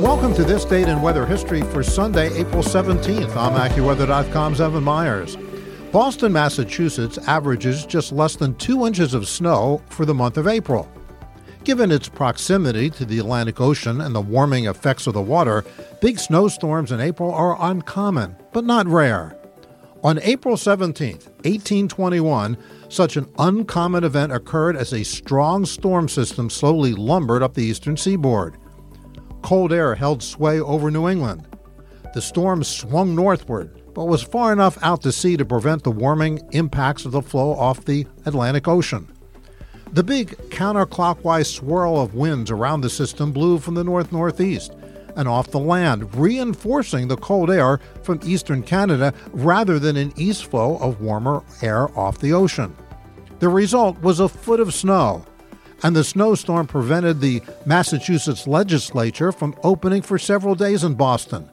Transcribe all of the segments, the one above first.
Welcome to this date in weather history for Sunday, April 17th. I'm AccuWeather.com's Evan Myers. Boston, Massachusetts averages just less than two inches of snow for the month of April. Given its proximity to the Atlantic Ocean and the warming effects of the water, big snowstorms in April are uncommon, but not rare. On April 17, 1821, such an uncommon event occurred as a strong storm system slowly lumbered up the eastern seaboard. Cold air held sway over New England. The storm swung northward, but was far enough out to sea to prevent the warming impacts of the flow off the Atlantic Ocean. The big counterclockwise swirl of winds around the system blew from the north northeast and off the land, reinforcing the cold air from eastern Canada rather than an east flow of warmer air off the ocean. The result was a foot of snow, and the snowstorm prevented the Massachusetts legislature from opening for several days in Boston.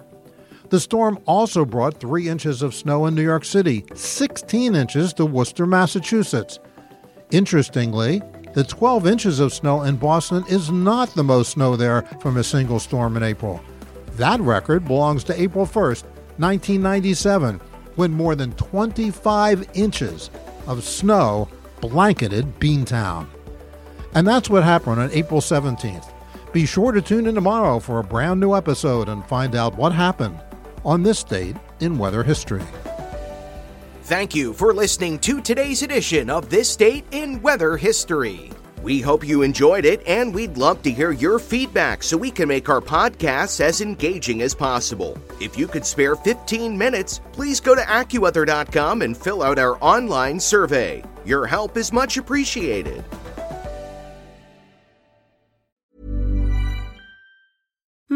The storm also brought three inches of snow in New York City, 16 inches to Worcester, Massachusetts. Interestingly, the 12 inches of snow in Boston is not the most snow there from a single storm in April. That record belongs to April 1st, 1997, when more than 25 inches of snow blanketed Beantown. And that's what happened on April 17th. Be sure to tune in tomorrow for a brand new episode and find out what happened on this date in weather history. Thank you for listening to today's edition of This Date in Weather History. We hope you enjoyed it, and we'd love to hear your feedback so we can make our podcasts as engaging as possible. If you could spare 15 minutes, please go to AccuWeather.com and fill out our online survey. Your help is much appreciated.